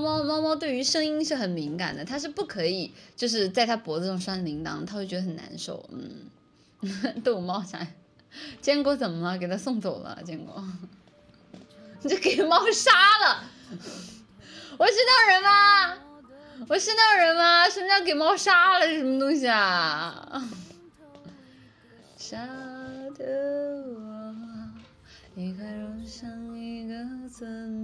猫猫猫猫对于声音是很敏感的，它是不可以就是在它脖子上拴铃铛，它会觉得很难受。嗯，逗猫啥？坚果怎么了？给它送走了，坚果。你这给猫杀了？我是那人吗？我是那人吗？什么叫给猫杀了？是什么东西啊？杀的我，一块肉像一个赠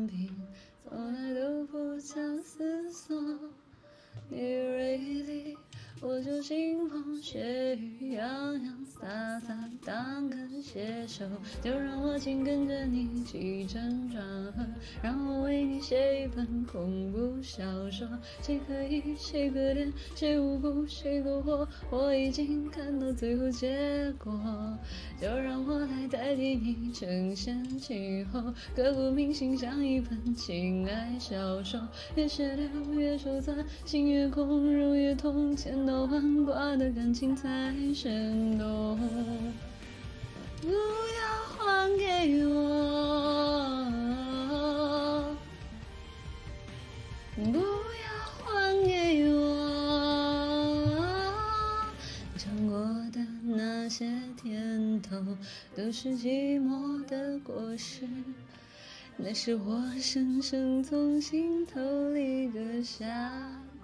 我就腥风血雨，洋洋洒洒当个写手。就让我紧跟着你起承转合，让我为你写一本恐怖小说。谁可疑，谁可怜，谁无辜，谁过火，我已经看到最后结果。就让我来代替你承先启后，刻骨铭心像一本情爱小说，越血流越手残，心越空肉越痛，千刀万剐的感情才生动。不要还给我，不要还给我，尝过的那些甜头都是寂寞的果实，那是我。生生从心头里割下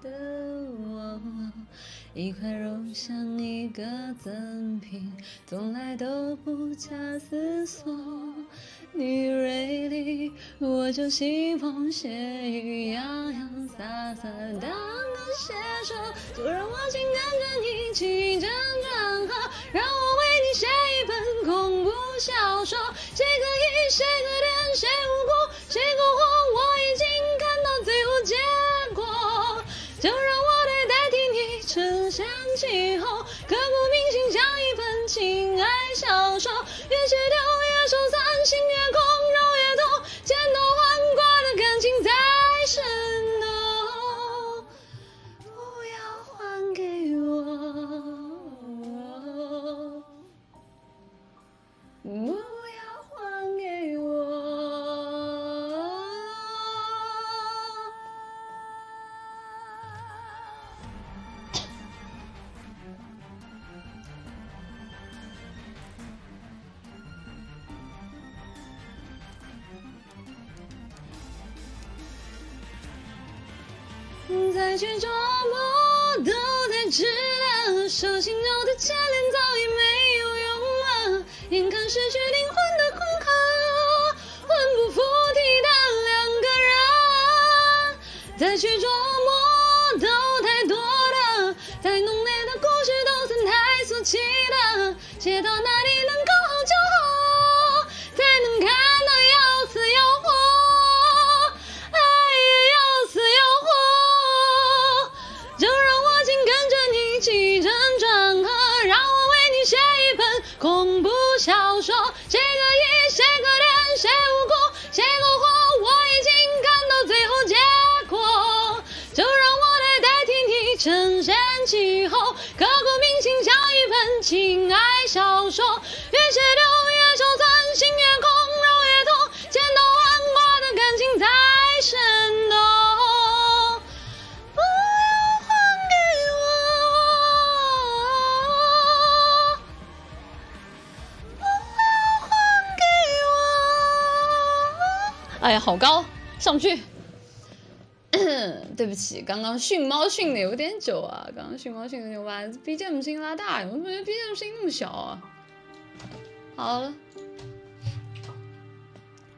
的我。一块肉像一个赠品，从来都不假思索。你锐利，我就腥风血雨，洋洋洒洒当个写手。就让我紧跟着你起承转合，让我为你写一本恐怖小说。谁可疑，谁可怜，谁无辜，谁过情爱小说，越血流再去琢磨都太迟了，手心中的牵连早已没有用了，眼看失去灵魂的混合，魂不附体的两个人，再去琢磨都太多了，再浓烈的故事都算太俗气了，写到哪里能小说，谁可疑，谁可怜，谁无辜，谁过火，我已经看到最后结果，就让我来代替你承先启后，刻骨铭心像一本情爱小说，越写流越手残，心越空哎呀，好高，上不去。对不起，刚刚训猫训的有点久啊，刚刚训猫训的有点晚，BGM 声音拉大，我怎么觉得 BGM 声音那么小啊？好了。